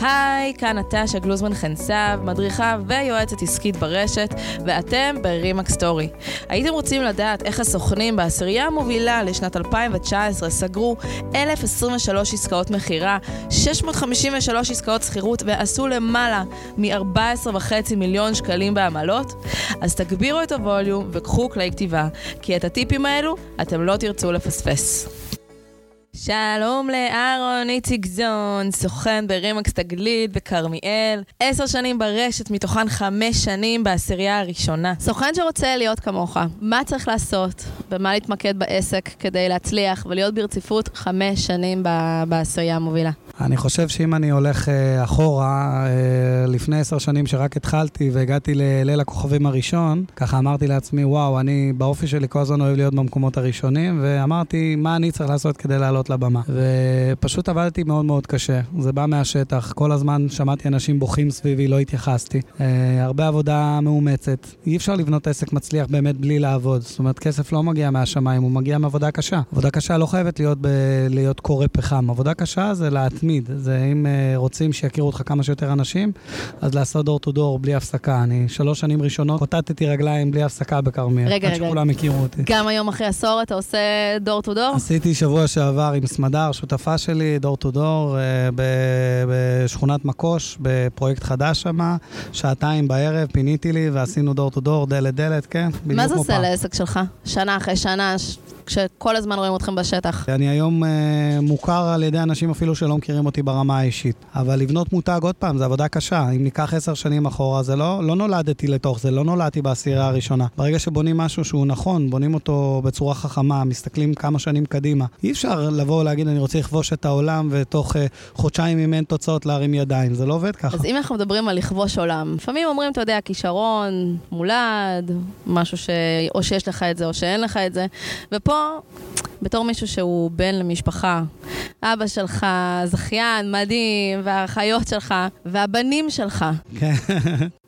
היי, כאן נטשה גלוזמן חנסב, מדריכה ויועצת עסקית ברשת, ואתם ברימאק סטורי. הייתם רוצים לדעת איך הסוכנים בעשירייה המובילה לשנת 2019 סגרו 1,023 עסקאות מכירה, 653 עסקאות שכירות ועשו למעלה מ-14.5 מיליון שקלים בעמלות? אז תגבירו את הווליום וקחו כלי כתיבה, כי את הטיפים האלו אתם לא תרצו לפספס. שלום לאהרון איציק זון, סוכן ברימקס תגלית בכרמיאל, עשר שנים ברשת, מתוכן חמש שנים בעשירייה הראשונה. סוכן שרוצה להיות כמוך, מה צריך לעשות? במה להתמקד בעסק כדי להצליח ולהיות ברציפות חמש שנים בעשירייה המובילה? אני חושב שאם אני הולך uh, אחורה, uh, לפני עשר שנים שרק התחלתי והגעתי לליל הכוכבים הראשון, ככה אמרתי לעצמי, וואו, אני באופי שלי כל הזמן אוהב להיות במקומות הראשונים, ואמרתי, מה אני צריך לעשות כדי לעלות לבמה? ופשוט עבדתי מאוד מאוד קשה. זה בא מהשטח, כל הזמן שמעתי אנשים בוכים סביבי, לא התייחסתי. Uh, הרבה עבודה מאומצת. אי אפשר לבנות עסק מצליח באמת בלי לעבוד. זאת אומרת, כסף לא מגיע מהשמיים, הוא מגיע מעבודה קשה. עבודה קשה לא חייבת להיות, ב- להיות כורה פחם. עבודה קשה זה להתמיד. להתמיד. זה אם אה, רוצים שיכירו אותך כמה שיותר אנשים, אז לעשות door to door בלי הפסקה. אני שלוש שנים ראשונות כיתתתי רגליים בלי הפסקה בכרמיאל. רגע, רגע. עד שכולם הכירו אותי. גם היום אחרי עשור אתה עושה door to door? עשיתי שבוע שעבר עם סמדר, שותפה שלי, door to door, בשכונת מקוש, בפרויקט חדש שם, שעתיים בערב, פיניתי לי ועשינו דור טו דור, דלת דלת, כן. מה זה עושה לעסק שלך? שנה אחרי שנה, ש... כשכל הזמן רואים אתכם בשטח? אני היום uh, מוכר על ידי אנשים אפילו שלא מכירים אותי ברמה האישית. אבל לבנות מותג, עוד פעם, זו עבודה קשה. אם ניקח עשר שנים אחורה, זה לא, לא נולדתי לתוך זה, לא נולדתי בעשירייה הראשונה. ברגע שבונים משהו שהוא נכון, בונים אותו בצורה חכמה, מסתכלים כמה שנים קדימה. אי אפשר לבוא ולהגיד, אני רוצה לכבוש את העולם, ותוך uh, חודשיים, אם אין תוצאות, להרים ידיים. זה לא עובד ככה. אז אם אנחנו מדברים על לכבוש עולם, לפעמים אומרים, אתה יודע, כישרון, מולד, משהו ש... או שיש לך את זה או שאין לך את זה. ופה 啊 בתור מישהו שהוא בן למשפחה, אבא שלך זכיין, מדהים, והאחיות שלך, והבנים שלך. כן.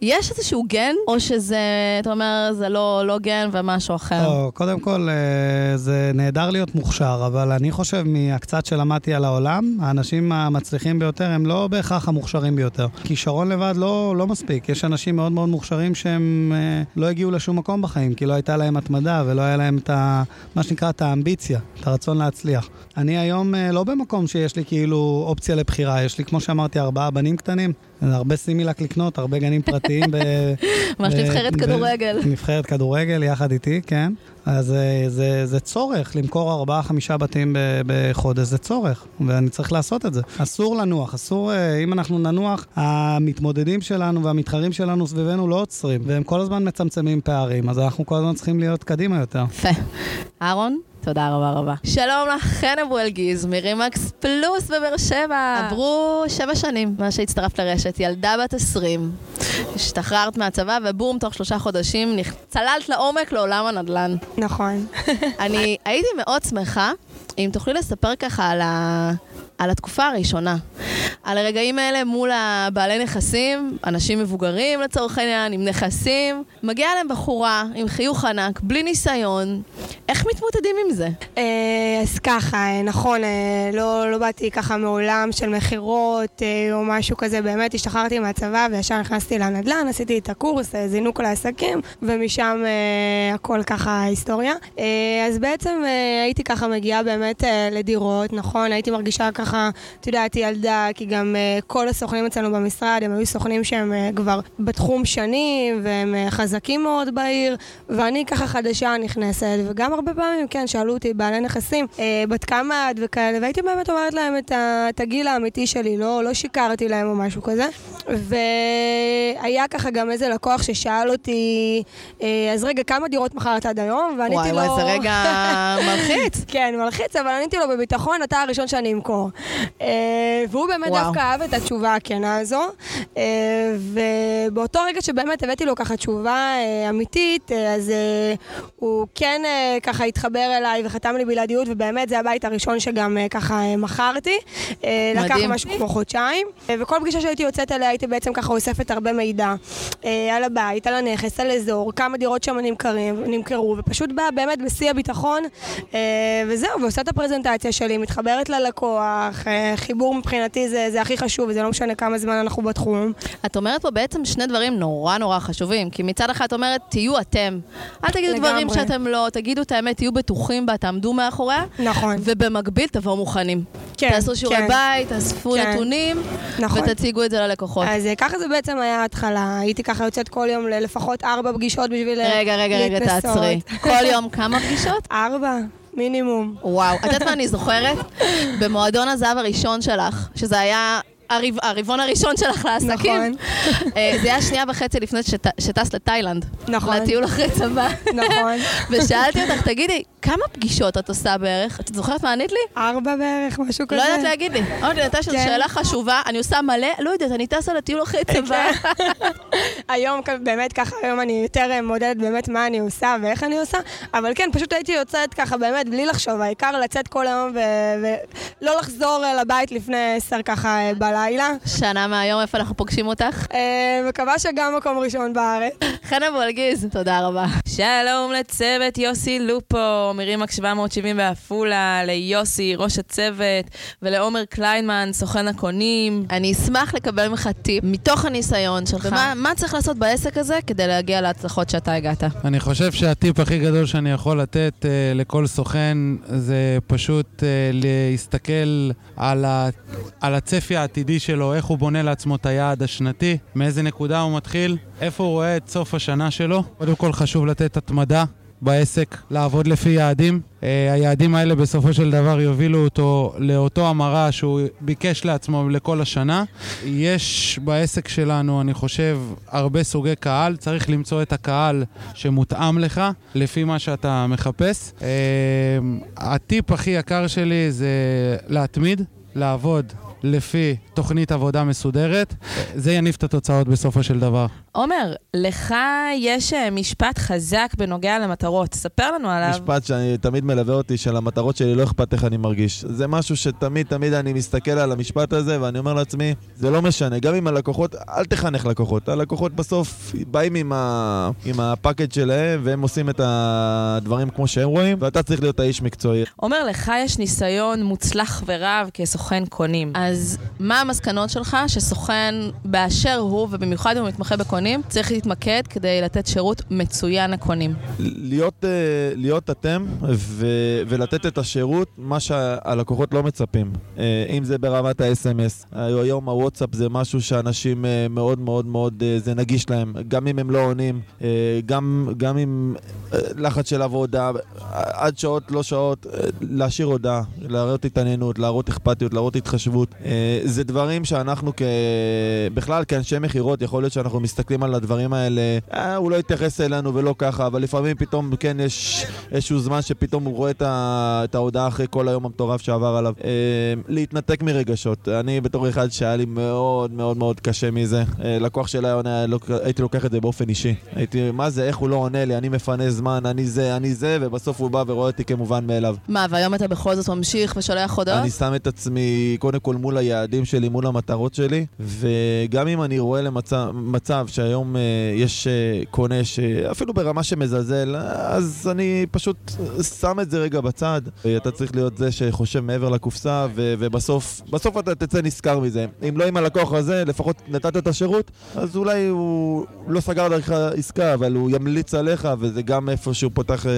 יש איזשהו גן, או שזה, אתה אומר, זה לא, לא גן ומשהו אחר? לא, קודם כל, אה, זה נהדר להיות מוכשר, אבל אני חושב, מהקצת שלמדתי על העולם, האנשים המצליחים ביותר הם לא בהכרח המוכשרים ביותר. כישרון לבד לא, לא מספיק. יש אנשים מאוד מאוד מוכשרים שהם אה, לא הגיעו לשום מקום בחיים, כי לא הייתה להם התמדה ולא היה להם את ה... מה שנקרא, את האמביציה, את הרצון להצליח. אני היום אה, לא במקום שיש לי כאילו אופציה לבחירה, יש לי, כמו שאמרתי, ארבעה בנים קטנים, הרבה סימילק לקנות, הרבה גנים פרטיים. ממש נבחרת כדורגל. נבחרת כדורגל יחד איתי, כן. אז זה, זה, זה צורך, למכור ארבעה, חמישה בתים בחודש, זה צורך, ואני צריך לעשות את זה. אסור לנוח, אסור, אה, אם אנחנו ננוח, המתמודדים שלנו והמתחרים שלנו סביבנו לא עוצרים, והם כל הזמן מצמצמים פערים, אז אנחנו כל הזמן צריכים להיות קדימה יותר. יפה. אהרון? תודה רבה רבה. שלום לך, חן אבואל גיז, מרימקס פלוס בבאר שבע. עברו שבע שנים מאז שהצטרפת לרשת, ילדה בת עשרים. השתחררת מהצבא, ובום, תוך שלושה חודשים צללת לעומק לעולם הנדל"ן. נכון. אני הייתי מאוד שמחה אם תוכלי לספר ככה על, ה... על התקופה הראשונה. על הרגעים האלה מול הבעלי נכסים, אנשים מבוגרים לצורך העניין, עם נכסים, מגיעה להם בחורה עם חיוך ענק, בלי ניסיון. איך מתמודדים עם זה? אז ככה, נכון, לא, לא באתי ככה מעולם של מכירות או משהו כזה, באמת השתחררתי מהצבא וישר נכנסתי לנדל"ן, עשיתי את הקורס, זינוק לעסקים, ומשם הכל ככה היסטוריה. אז בעצם הייתי ככה מגיעה באמת לדירות, נכון, הייתי מרגישה ככה, את יודעת, ילדה, כי גם uh, כל הסוכנים אצלנו במשרד, הם היו סוכנים שהם uh, כבר בתחום שנים, והם uh, חזקים מאוד בעיר, ואני ככה חדשה נכנסת, וגם הרבה פעמים, כן, שאלו אותי בעלי נכסים, uh, בת כמה את וכאלה, והייתי באמת אומרת להם את, ה, את הגיל האמיתי שלי, לא, לא שיקרתי להם או משהו כזה. והיה ככה גם איזה לקוח ששאל אותי, uh, אז רגע, כמה דירות מכרת עד היום? ועניתי לו... וואי, וואי, זה רגע מלחיץ. כן, מלחיץ, אבל עניתי לו בביטחון, אתה הראשון שאני אמכור. והוא באמת וואו. דווקא אהב את התשובה הכנה הזו, uh, ובאותו רגע שבאמת הבאתי לו ככה תשובה uh, אמיתית, uh, אז הוא כן ככה התחבר אליי וחתם לי בלעדיות, ובאמת זה הבית הראשון שגם ככה מכרתי. לקח משהו כמו חודשיים, וכל פגישה שהייתי יוצאת אליה הייתי בעצם ככה אוספת הרבה מידע על הבית, על הנכס, על אזור, כמה דירות שם נמכרים, נמכרו, ופשוט באה באמת בשיא הביטחון, וזהו, ועושה את הפרזנטציה שלי, מתחברת ללקוח, חיבור מבחינתי זה, זה הכי חשוב, וזה לא משנה כמה זמן אנחנו בתחום. את אומרת פה בעצם שני דברים נורא נורא חשובים, כי מצד אחד את אומרת, תהיו אתם. אל תגידו לגמרי. דברים שאתם לא, תגידו את האמת, תהיו בטוחים בה, תעמדו מאחוריה, נכון. ובמקביל תבואו מוכנים. כן, תעשו שיעורי כן. בית, תאספו כן. נתונים, נכון. ותציגו את זה ללקוחות. אז אה, ככה זה בעצם היה ההתחלה. הייתי ככה יוצאת כל יום ללפחות ארבע פגישות בשביל אה, רגע, רגע, רגע, להתנסות. תעצרי. כל יום כמה פגישות? ארבע, מינימום. וואו. את יודעת מה אני זוכרת? במועדון הזהב הראשון שלך, שזה היה... הרב- הרבעון הראשון שלך לעסקים. נכון. אה, זה היה שנייה וחצי לפני שט- שטסת לתאילנד. נכון. לטיול אחרי צבא. נכון. ושאלתי אותך, תגידי, כמה פגישות את עושה בערך? את זוכרת מה ענית לי? ארבע בערך, משהו כזה. לא יודעת להגיד לי. אמרתי, נטשה, זו. שאלה חשובה, אני עושה מלא, לא יודעת, אני טסה לטיול אחרי כן. צבא. היום באמת ככה, היום אני יותר אה, מודדת באמת מה אני עושה ואיך אני עושה, אבל כן, פשוט הייתי יוצאת ככה באמת בלי לחשוב, העיקר לצאת כל היום ולא לחזור אה, לבית לפני עשר ככה אה, בלילה. שנה מהיום, איפה אנחנו פוגשים אותך? אה, מקווה שגם מקום ראשון בארץ. חנה בולגיז, תודה רבה. שלום לצוות יוסי לופו, מרימק 770 בעפולה, ליוסי, ראש הצוות, ולעומר קליינמן, סוכן הקונים. אני אשמח לקבל ממך טיפ מתוך הניסיון שלך. ומה מה צריך לעשות בעסק הזה כדי להגיע להצלחות שאתה הגעת? אני חושב שהטיפ הכי גדול שאני יכול לתת uh, לכל סוכן זה פשוט uh, להסתכל על, ה, על הצפי העתידי שלו, איך הוא בונה לעצמו את היעד השנתי, מאיזה נקודה הוא מתחיל, איפה הוא רואה את סוף השנה שלו. קודם כל חשוב לתת התמדה. בעסק, לעבוד לפי יעדים. Uh, היעדים האלה בסופו של דבר יובילו אותו לאותו המרה שהוא ביקש לעצמו לכל השנה. יש בעסק שלנו, אני חושב, הרבה סוגי קהל. צריך למצוא את הקהל שמותאם לך, לפי מה שאתה מחפש. Uh, הטיפ הכי יקר שלי זה להתמיד, לעבוד לפי תוכנית עבודה מסודרת. זה יניב את התוצאות בסופו של דבר. עומר, לך יש אה, משפט חזק בנוגע למטרות. ספר לנו עליו. משפט שאני תמיד מלווה אותי, של המטרות שלי, לא אכפת איך אני מרגיש. זה משהו שתמיד תמיד אני מסתכל על המשפט הזה, ואני אומר לעצמי, זה לא משנה, גם עם הלקוחות, אל תחנך לקוחות. הלקוחות בסוף באים עם, ה... עם הפאקד שלהם, והם עושים את הדברים כמו שהם רואים, ואתה צריך להיות האיש מקצועי. עומר, לך יש ניסיון מוצלח ורב כסוכן קונים. אז מה המסקנות שלך שסוכן באשר הוא, ובמיוחד אם הוא מתמחה בקונים, צריך להתמקד כדי לתת שירות מצוין לקונים? להיות, אה, להיות אתם ו, ולתת את השירות, מה שהלקוחות לא מצפים. אה, אם זה ברמת ה-SMS. היום הוואטסאפ זה משהו שאנשים אה, מאוד מאוד מאוד, אה, זה נגיש להם. גם אם הם לא עונים, אה, גם, גם אם אה, לחץ של עבודה, עד שעות, לא שעות, אה, להשאיר הודעה, להראות התעניינות, להראות אכפתיות, להראות התחשבות. אה, זה דברים שאנחנו כ... בכלל כאנשי מכירות, יכול להיות שאנחנו מסתכלים על הדברים האלה, אה, הוא לא יתייחס אלינו ולא ככה, אבל לפעמים פתאום כן יש איזשהו זמן שפתאום הוא רואה את, ה... את ההודעה אחרי כל היום המטורף שעבר עליו. אה, להתנתק מרגשות. אני בתור אחד שהיה לי מאוד מאוד מאוד קשה מזה. אה, לקוח שלי היה עונה, לא, הייתי לוקח את זה באופן אישי. הייתי, מה זה, איך הוא לא עונה לי, אני מפנה זמן, אני זה, אני זה, ובסוף הוא בא ורואה אותי כמובן מאליו. מה, והיום אתה בכל זאת ממשיך ושולח הודעות? אני שם את עצמי קודם כל מול היעדים שלי, מול המטרות שלי, וגם אם אני רואה למצב מצב שהיום אה, יש אה, קונה שאפילו ברמה שמזלזל, אז אני פשוט שם את זה רגע בצד. אתה צריך להיות זה שחושב מעבר לקופסה, ו- ובסוף בסוף אתה תצא נשכר מזה. אם לא עם הלקוח הזה, לפחות נתת את השירות, אז אולי הוא לא סגר דרך עסקה, אבל הוא ימליץ עליך, וזה גם איפה שהוא פותח אה,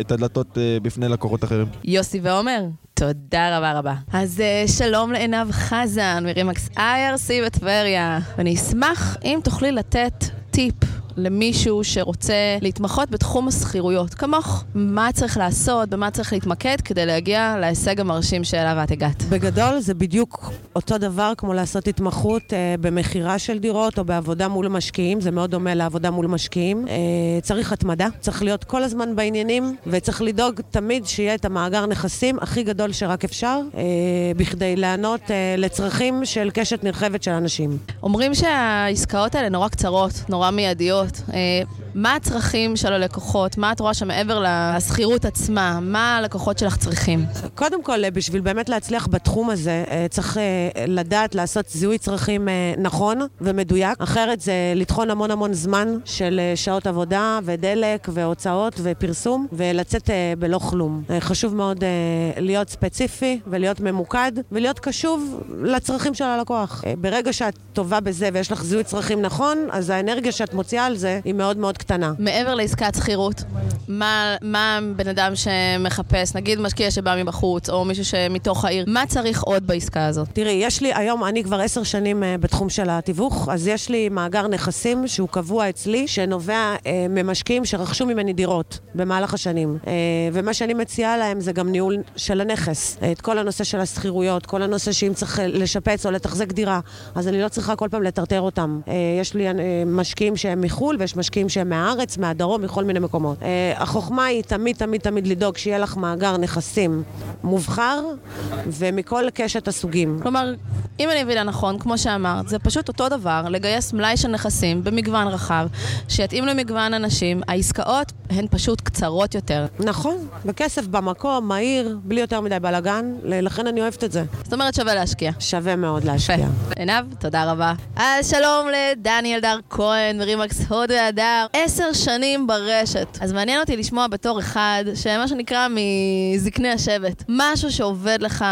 את הדלתות אה, בפני לקוחות אחרים. יוסי ועומר, תודה רבה רבה. אז uh, שלום לעינב חזן מרימקס IRC בטבריה, ואני אשמח אם תוכלי לתת טיפ. למישהו שרוצה להתמחות בתחום השכירויות, כמוך. מה צריך לעשות, במה צריך להתמקד כדי להגיע להישג המרשים שאליו את הגעת. בגדול זה בדיוק אותו דבר כמו לעשות התמחות אה, במכירה של דירות או בעבודה מול משקיעים, זה מאוד דומה לעבודה מול משקיעים. אה, צריך התמדה, צריך להיות כל הזמן בעניינים וצריך לדאוג תמיד שיהיה את המאגר נכסים הכי גדול שרק אפשר, אה, בכדי לענות אה, לצרכים של קשת נרחבת של אנשים. אומרים שהעסקאות האלה נורא קצרות, נורא מיידיות. אה, מה הצרכים של הלקוחות? מה את רואה שמעבר לשכירות עצמה? מה הלקוחות שלך צריכים? קודם כל, בשביל באמת להצליח בתחום הזה, אה, צריך אה, לדעת לעשות זיהוי צרכים אה, נכון ומדויק. אחרת זה לטחון המון המון זמן של שעות עבודה ודלק והוצאות ופרסום, ולצאת בלא כלום. חשוב מאוד להיות ספציפי ולהיות ממוקד ולהיות קשוב לצרכים של הלקוח. ברגע שאת טובה בזה ויש לך זיהוי צרכים נכון, אז האנרגיה שאת מוציאה על זה היא מאוד מאוד קטנה. מעבר לעסקת שכירות, מה, מה בן אדם שמחפש, נגיד משקיע שבא מבחוץ, או מישהו שמתוך העיר, מה צריך עוד בעסקה הזאת? תראי, יש לי, היום אני כבר עשר שנים uh, בתחום של התיווך, אז יש לי מאגר נכסים שהוא קבוע אצלי, שנובע uh, ממשקיעים שרכשו ממני דירות במהלך השנים. Uh, ומה שאני מציעה להם זה גם ניהול של הנכס. Uh, את כל הנושא של השכירויות, כל הנושא שאם צריך לשפץ או לתחזק דירה, אז אני לא צריכה כל פעם לטרטר אותם. Uh, יש לי uh, משקיעים שהם מחו"ל ויש משקיעים שהם מהארץ, מהדרום, מכל מיני מקומות. Uh, החוכמה היא תמיד, תמיד, תמיד לדאוג שיהיה לך מאגר נכסים מובחר ומכל קשת הסוגים. כלומר, אם אני מבינה נכון, כמו שאמרת, זה פשוט אותו דבר, לגייס מלאי של נכסים במגוון רחב, שיתאים למגוון אנשים, העסקאות הן פשוט קצרות יותר. נכון, וכסף במקום, מהיר, בלי יותר מדי בלאגן, לכן אני אוהבת את זה. זאת אומרת שווה להשקיע. שווה מאוד להשקיע. עינב, תודה רבה. אז שלום לדני אלדר כהן, מרימקס הוד והדר, עשר שנים ברשת. אז מעניין אותי לשמוע בתור אחד, שמה שנקרא מזקני השבט, משהו שעובד לך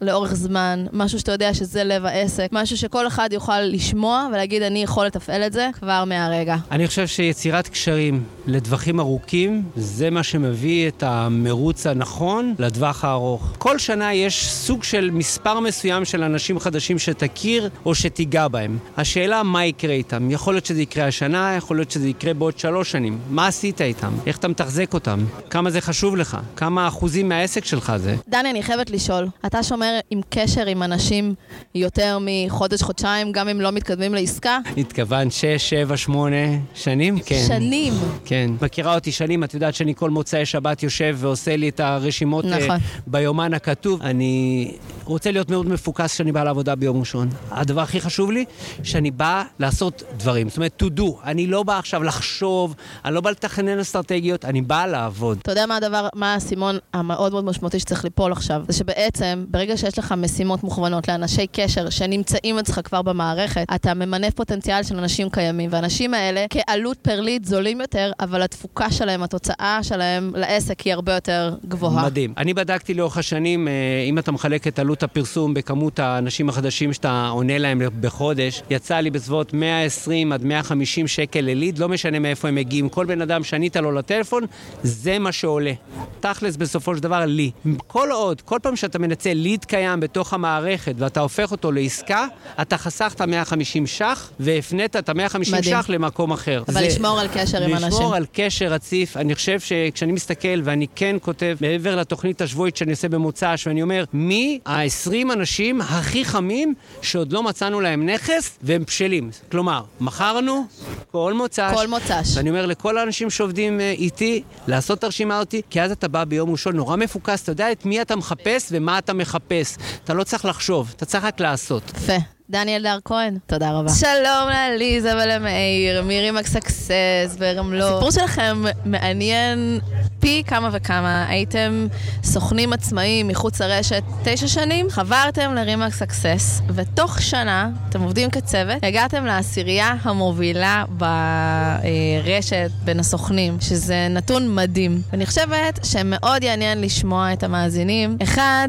לאורך זמן, משהו שאתה יודע שזה לב העסק, משהו שכל אחד יוכל לשמוע ולהגיד, אני יכול לתפעל את זה כבר מהרגע. אני חושב שיצירת קשרים לטווחים ארוכים, זה מה שמביא את המרוץ הנכון לטווח הארוך. כל שנה יש סוג של מספר מסוים של אנשים חדשים שתכיר או שתיגע בהם. השאלה מה יקרה איתם. יכול להיות שזה יקרה השנה, יכול להיות שזה יקרה בעוד שלוש שנים. מה עשית איתם? איך אתה מתחזק אותם? כמה זה חשוב לך? כמה אחוזים מהעסק שלך זה? דני, אני חייבת לשאול, אתה שומר עם קשר עם אנשים יותר מחודש, חודשיים, גם אם לא מתקדמים לעסקה? התכוונת שש, שבע, שמונה שנים? כן. שנים. כן. מכירה אותי שנים, את יודעת שאני כל מוצאי שבת יושב ועושה לי את הרשימות אה, נכון. ביומן הכתוב. אני רוצה להיות מאוד מפוקס כשאני בא לעבודה ביום ראשון. הדבר הכי חשוב לי, שאני בא לעשות דברים. זאת אומרת, to do. אני לא בא עכשיו לחשוב, אני לא בא לתכנן אסטרטגיות, אני בא לעבוד. אתה יודע מה הדבר, מה האסימון המאוד מאוד משמעותי שצריך ליפול עכשיו? זה שבעצם, ברגע שיש לך משימות מוכוונות לאנשי קשר שנמצאים אצלך כבר במערכת, אתה ממנף פוטנציאל של אנשים קיימים, והאנשים האלה, כעלות פר ליד זולים יותר, אבל התפוקה שלהם, התוצאה שלהם לעסק היא הרבה יותר גבוהה. מדהים. אני בדקתי לאורך השנים, אה, אם אתה מחלק את עלות הפרסום בכמות האנשים החדשים שאתה עונה להם בחודש, יצא לי בסביבות 120 עד 150 שקל לליד, לא משנה מאיפה הם מגיעים. כל בן אדם שענית לו לטלפון, זה מה שעולה. תכלס, בסופו של דבר, לי. כל עוד, כל פעם שאתה מנצל ליד קיים בתוך המערכת ואתה הופך אותו לעסקה, אתה חסכת 150 ש"ח והפנית את ה-150 ש"ח למקום אחר. אבל זה, לשמור על קשר עם אנשים. לשמור על קשר רציף. אני חושב שכשאני מסתכל, ואני כן כותב, מעבר לתוכנית השבועית שאני עושה במוצ"ש, ואני אומר, מי ה-20 אנשים הכי חמים שעוד לא מצאנו להם נכס והם בשלים? כלומר, מכרנו כל מוצ"ש. כל מוצ"ש. ואני אומר לכל האנשים שעובדים אה, איתי, לעשות את הרשימה אותי, כי אז אתה בא ביום ראשון נורא מפוקס, אתה יודע את מי אתה מחפש ומה אתה מחפש. אתה לא צריך לחשוב, אתה צריך רק לעשות. יפה. דניאל דר כהן, תודה רבה. שלום לעליזה ולמאיר, מירי מקסקסס ורמלו. הסיפור שלכם מעניין פי כמה וכמה. הייתם סוכנים עצמאיים מחוץ לרשת תשע שנים, חברתם לרימקס סקסס, ותוך שנה, אתם עובדים כצוות, הגעתם לעשירייה המובילה ברשת בין הסוכנים, שזה נתון מדהים. אני חושבת שמאוד יעניין לשמוע את המאזינים. אחד,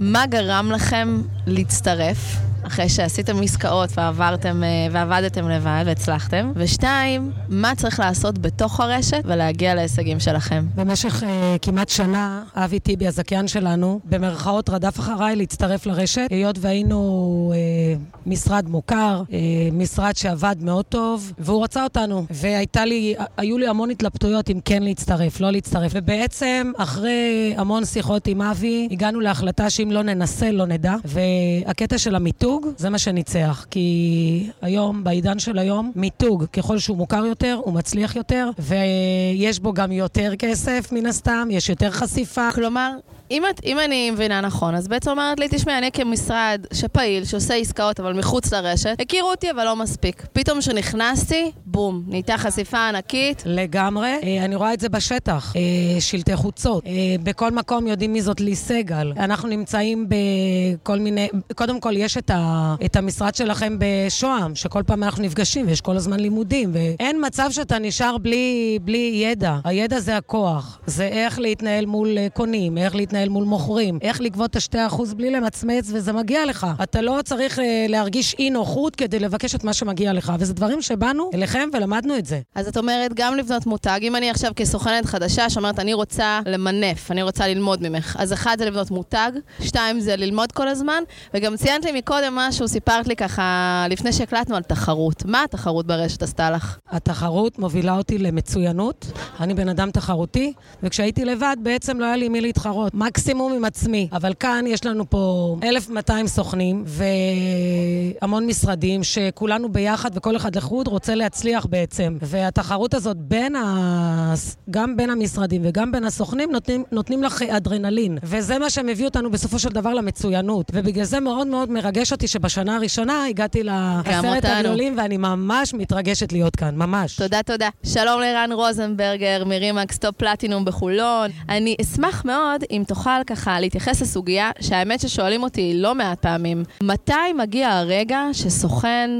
מה גרם לכם להצטרף? אחרי שעשיתם עסקאות ועברתם אה, ועבדתם לבד והצלחתם? ושתיים, מה צריך לעשות בתוך הרשת ולהגיע להישגים שלכם? במשך uh, כמעט שנה, אבי טיבי, הזכיין שלנו, במרכאות רדף אחריי להצטרף לרשת, היות והיינו uh, משרד מוכר, uh, משרד שעבד מאוד טוב, והוא רצה אותנו. והייתה לי, היו לי המון התלבטויות אם כן להצטרף, לא להצטרף. ובעצם, אחרי המון שיחות עם אבי, הגענו להחלטה שאם לא ננסה, לא נדע. והקטע של המיתוג, מיתוג, זה מה שניצח. כי היום, בעידן של היום, מיתוג, ככל שהוא מוכר יותר, הוא מצליח יותר, ויש בו גם יותר כסף, מן הסתם, יש יותר חשיפה. כלומר, אם, את, אם אני מבינה נכון, אז בעצם אומרת לי, תשמעי, אני כמשרד שפעיל, שעושה עסקאות, אבל מחוץ לרשת, הכירו אותי, אבל לא מספיק. פתאום כשנכנסתי, בום, נהייתה חשיפה ענקית. לגמרי. אה, אני רואה את זה בשטח, אה, שלטי חוצות. אה, בכל מקום יודעים מי זאת לי סגל. אנחנו נמצאים בכל מיני... קודם כל, יש את, ה, את המשרד שלכם בשוהם, שכל פעם אנחנו נפגשים ויש כל הזמן לימודים, ואין מצב שאתה נשאר בלי, בלי ידע. הידע זה הכוח. זה איך להתנהל מול אה, קונים, איך להתנהל מול מוכרים, איך לגבות את השתי אחוז בלי למצמץ, וזה מגיע לך. אתה לא צריך אה, להרגיש אי נוחות כדי לבקש את מה שמגיע לך, וזה דברים שבאנו אליכם ולמדנו את זה. אז את אומרת, גם לבנות מותג. אם אני עכשיו כסוכנת חדשה שאומרת, אני רוצה למנף, אני רוצה ללמוד ממך, אז אחד זה לבנות מותג, שתיים זה ללמוד כל הזמן, וגם ציינת לי מקודם משהו, סיפרת לי ככה, לפני שהקלטנו על תחרות. מה התחרות ברשת עשתה לך? התחרות מובילה אותי למצוינות. אני בן אדם תחרותי, וכשהייתי לבד בעצם לא היה לי מי להתחרות. מקסימום עם עצמי. אבל כאן יש לנו פה 1,200 סוכנים והמון משרדים שכולנו ביחד וכל אחד לחוד רוצה להצליח בעצם. והתחרות הזאת בין ה... גם בין המשרדים וגם בין הסוכנים נותנים, נותנים לך אדרנלין. וזה מה שמביא אותנו בסופו של דבר למצוינות. ובגלל זה מאוד מאוד מרגש אותי שבשנה הראשונה הגעתי לעשרת הגדולים ואני ממש מתרגשת להיות כאן, ממש. תודה, תודה. שלום לרן רוזנברגר, מ RE/MAX Top Platinum בחולון. אני אשמח מאוד אם תוכל ככה להתייחס לסוגיה שהאמת ששואלים אותי לא מעט פעמים, מתי מגיע הרגע שסוכן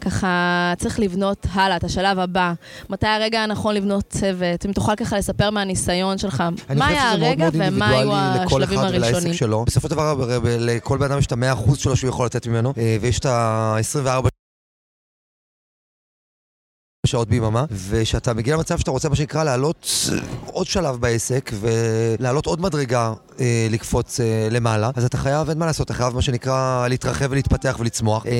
ככה צריך לבנות הלאה, את השלב הבא? מתי הרגע הנכון לבנות צוות? אם תוכל ככה לספר מהניסיון שלך, מה היה הרגע ומה היו השלבים הראשונים? בסופו של דבר, לכל בן אדם יש את המאה אחוז שלו שהוא יכול לתת ממנו, אה, ויש את ה-24 שעות ביממה, ושאתה מגיע למצב שאתה רוצה מה שנקרא לעלות עוד שלב בעסק ולעלות עוד מדרגה אה, לקפוץ אה, למעלה, אז אתה חייב, אין מה לעשות, אתה חייב מה שנקרא להתרחב ולהתפתח ולצמוח. אה,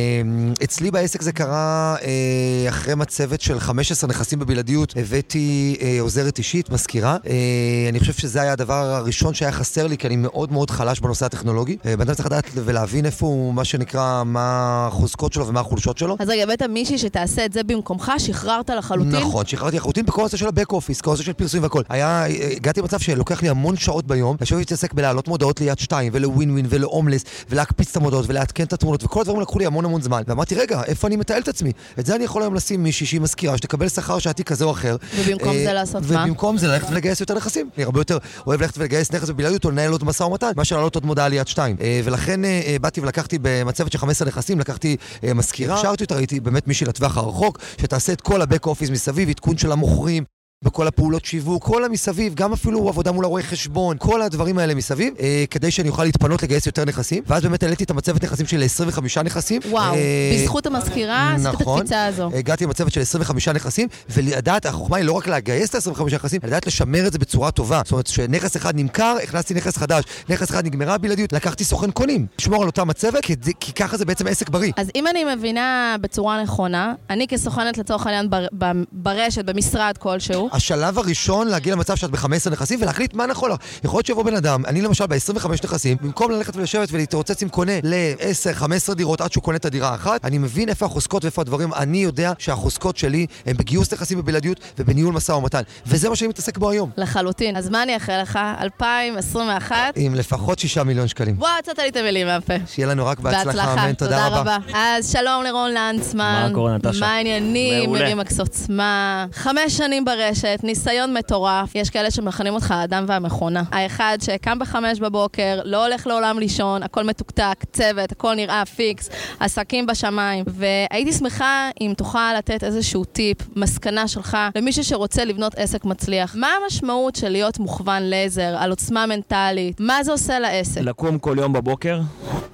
אצלי בעסק זה קרה אה, אחרי מצבת של 15 נכסים בבלעדיות, הבאתי אה, עוזרת אישית, מזכירה. אה, אני חושב שזה היה הדבר הראשון שהיה חסר לי, כי אני מאוד מאוד חלש בנושא הטכנולוגי. אה, בן צריך לדעת ולהבין איפה הוא, מה שנקרא, מה החוזקות שלו ומה החולשות שלו. אז רגע, הבאת מישהי שתעשה את זה במקומך, שחררת לחלוטין? נכון, שחררתי לחלוטין בכל הנושא של הבק אופיס, כל הנושא של פרסומים והכל. היה, הגעתי למצב שלוקח לי המון שעות ביום, לשבת להתעסק בלהעלות מודעות ליד שתיים, ולווין ווין, ולהומלס, ולהקפיץ את המודעות, ולעדכן את התמונות, וכל הדברים לקחו לי המון המון זמן. ואמרתי, רגע, איפה אני מתעל את עצמי? את זה אני יכול היום לשים מישהי שהיא מזכירה, שתקבל שכר שעתי כזה או אחר. ובמקום זה לעשות מה? ובמקום זה ללכת ולגייס יותר נכסים. אני הרבה יותר אוהב ללכת ולגייס נכס בבלעדיות או לנהל עוד משא ומתן, מאשר להעלות עוד מודעה ליד שתיים. ולכן באתי ולקחתי במצבת של 15 נכסים, לקחתי מזכירה, השארתי אותה, ראיתי באמת מישהי לטווח הרחוק, שתעשה את כל הבק אופיס מסביב, עדכון של המוכרים, בכל הפעולות שיווק, כל המסביב, גם אפילו עבודה מול הרואי חשבון, כל הדברים האלה מסביב, אה, כדי שאני אוכל להתפנות לגייס יותר נכסים. ואז באמת העליתי את המצבת נכסים שלי ל-25 נכסים. וואו, אה, בזכות המזכירה עשית נכון, את הקפיצה הזו. הגעתי למצבת של 25 נכסים, ולדעת, החוכמה היא לא רק לגייס את ה-25 נכסים, לדעת לשמר את זה בצורה טובה. זאת אומרת, כשנכס אחד נמכר, הכנסתי נכס חדש. נכס אחד נגמרה הבלעדיות, לקחתי סוכן קונים. לשמור על אותה מצבת, כי, כי ככה זה בעצם עסק בריא. אז אם אני מבינה בצורה נכונה, אני כסוכנת לצורך העניין בר, בר, ברשת, במשרד כלשהו, השלב הראשון להגיע למצב שאת ב-15 נכסים ולהחליט מה נכון לך. יכול להיות שיבוא בן אדם, אני למשל ב-25 נכסים, במקום ללכת ולשבת ולהתרוצץ עם קונה ל-10-15 דירות עד שהוא קונה את הדירה האחת, אני מבין איפה החוזקות ואיפה הדברים, אני יודע שהחוזקות שלי הם בגיוס נכסים בבלעדיות ובניהול משא ומתן. וזה מה שאני מתעסק בו היום. לחלוטין. אז מה אני אאחל לך? 2021? עם לפחות 6 מיליון שקלים. וואו, יצאת לי את המילים מהפה. שיהיה לנו רק בהצלחה, אמן, תודה רבה. אז שלום לרון לנצמן. מה קורה, נטשה? מה העניינים? מ RE/MAX עוצמה. חמש שנים ברשת, ניסיון מטורף. יש כאלה שמכנים אותך האדם והמכונה. האחד שקם בחמש בבוקר, לא הולך לעולם לישון, הכל מתוקתק, צוות, הכל נראה פיקס, עסקים בשמיים. והייתי שמחה אם תוכל לתת איזשהו טיפ, מסקנה שלך, למישהו שרוצה לבנות עסק מצליח. מה המשמעות של להיות מוכוון לייזר, על עוצמה מנטלית? מה זה עושה לעסק? לקום כל יום בבוקר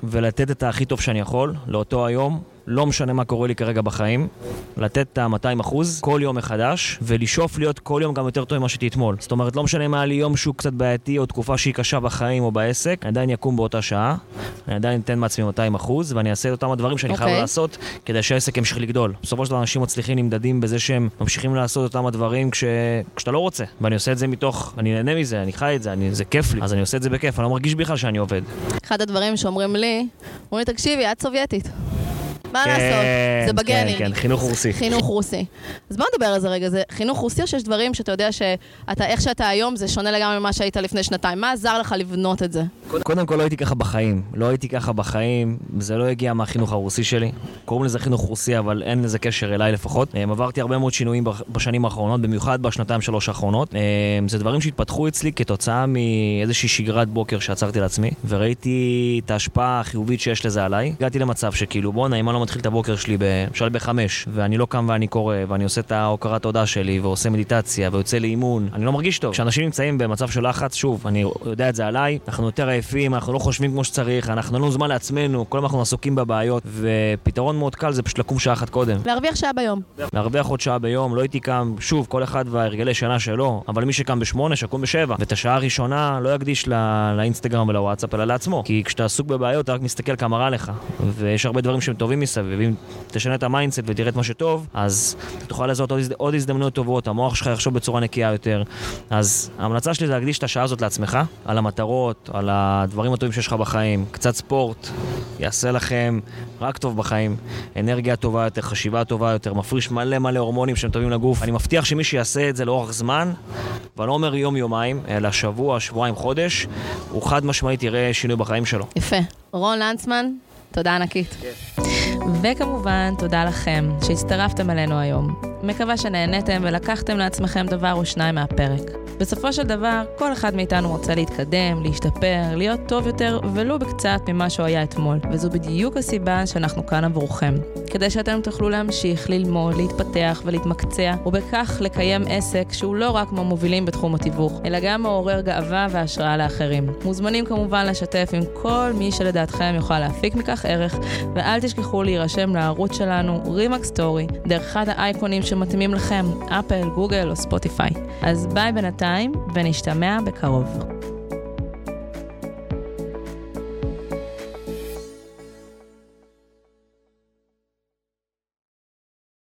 ולתת את הכי טוב שאני יכול לאותו היום. לא משנה מה קורה לי כרגע בחיים, לתת את ה-200 אחוז כל יום מחדש, ולשאוף להיות כל יום גם יותר טוב ממה שהייתי אתמול. זאת אומרת, לא משנה מה היה לי יום שהוא קצת בעייתי, או תקופה שהיא קשה בחיים או בעסק, אני עדיין יקום באותה שעה, אני עדיין אתן מעצמי 200 אחוז, ואני אעשה את אותם הדברים שאני okay. חייב לעשות, כדי שהעסק ימשיך לגדול. בסופו של דבר אנשים מצליחים נמדדים בזה שהם ממשיכים לעשות אותם הדברים כש... כשאתה לא רוצה. ואני עושה את זה מתוך, אני נהנה מזה, אני חי את זה, אני... זה כיף לי, אז אני עושה את זה בכיף, אני לא מרגיש בכלל שאני עובד. אחד הדברים שאומרים לי, אומרים לי, תקשיבי, את סובייטית. מה כן, לעשות? זה בגנים. כן, כן, חינוך רוסי. חינוך רוסי. אז בוא נדבר על זה רגע, זה חינוך רוסי או שיש דברים שאתה יודע שאתה, איך שאתה היום זה שונה לגמרי ממה שהיית לפני שנתיים? מה עזר לך לבנות את זה? קודם כל לא הייתי ככה בחיים. לא הייתי ככה בחיים, זה לא הגיע מהחינוך הרוסי שלי. קוראים לזה חינוך רוסי, אבל אין לזה קשר אליי לפחות. אה, עברתי הרבה מאוד שינויים בשנים האחרונות, במיוחד בשנתיים שלוש האחרונות. אה, זה דברים שהתפתחו אצלי כתוצאה מאיזושהי שגרת בוקר שעצרתי לעצמי, וראיתי את ההשפעה החיובית שיש לזה עליי. הגעתי למצב שכאילו, בואנה, אם אני לא מתחיל את הבוקר שלי, למשל בחמש, ואני לא קם ואני קורא, ואני עושה את ההוקרת תודה שלי, ועושה מדיטציה, ויוצא לאימון, אני לא מרגיש טוב. כשאנשים נמצאים במצב של לחץ, שוב, אני יודע את זה עליי, אנחנו יותר עייפים, אנחנו לא חושבים כמו שצריך, אנחנו לא זמן לעצמנו, כל הזמן אנחנו עסוקים בבעיות, ופתרון מאוד קל זה פשוט לקום שעה אחת קודם. להרוויח שעה ביום. להרוויח עוד שעה ביום, לא הייתי קם, שוב, כל אחד וההרגלי שינה שלו, אבל מי שקם בשמונה, שקום בשבע. ואת השעה הראשונה לא יקדיש לא, לאינסטגרם ולוואטסאפ, אלא לעצמו. כי כשאתה עסוק בבעיות, אתה רק מסתכל כמה רע לך. ויש הרבה דברים שהם טובים מסביב, ואם תשנה את ה mindset ותראה את מה שטוב, אז תוכל לזהות עוד, עוד הזדמנויות טובות, המוח שלך יחשוב בצורה נקייה יותר. אז ההמלצה שלי זה להקדיש את השעה הזאת לעצמך, על המטרות, על הדברים הטובים שיש לך בחיים. קצת ספורט, יעשה לכם רק טוב בחיים. אנרגיה טובה יותר, חשיבה טובה יותר, מפריש מלא מלא הורמונים שהם טובים לגוף. אני מבטיח שמי שיעשה את זה לאורך זמן, ואני לא אומר יום-יומיים, אלא שבוע, שבועיים, חודש, הוא חד משמעית יראה שינוי בחיים שלו. יפה. רון לנצמן, תודה ענקית. וכמובן, תודה לכם שהצטרפתם אלינו היום. מקווה שנהניתם ולקחתם לעצמכם דבר או שניים מהפרק. בסופו של דבר, כל אחד מאיתנו רוצה להתקדם, להשתפר, להיות טוב יותר, ולו בקצת ממה שהוא היה אתמול. וזו בדיוק הסיבה שאנחנו כאן עבורכם. כדי שאתם תוכלו להמשיך ללמוד, להתפתח ולהתמקצע, ובכך לקיים עסק שהוא לא רק מהמובילים בתחום התיווך, אלא גם מעורר גאווה והשראה לאחרים. מוזמנים כמובן לשתף עם כל מי שלדעתכם יוכל להפיק מכך ערך, ואל תשכחו להירשם לערוץ שלנו, RE/MAX Story, דרך אחד האייקונים שמתאימים לכם, אפל, גוגל או ספוטיפיי. אז ביי בינתיים, ונשתמע בקרוב.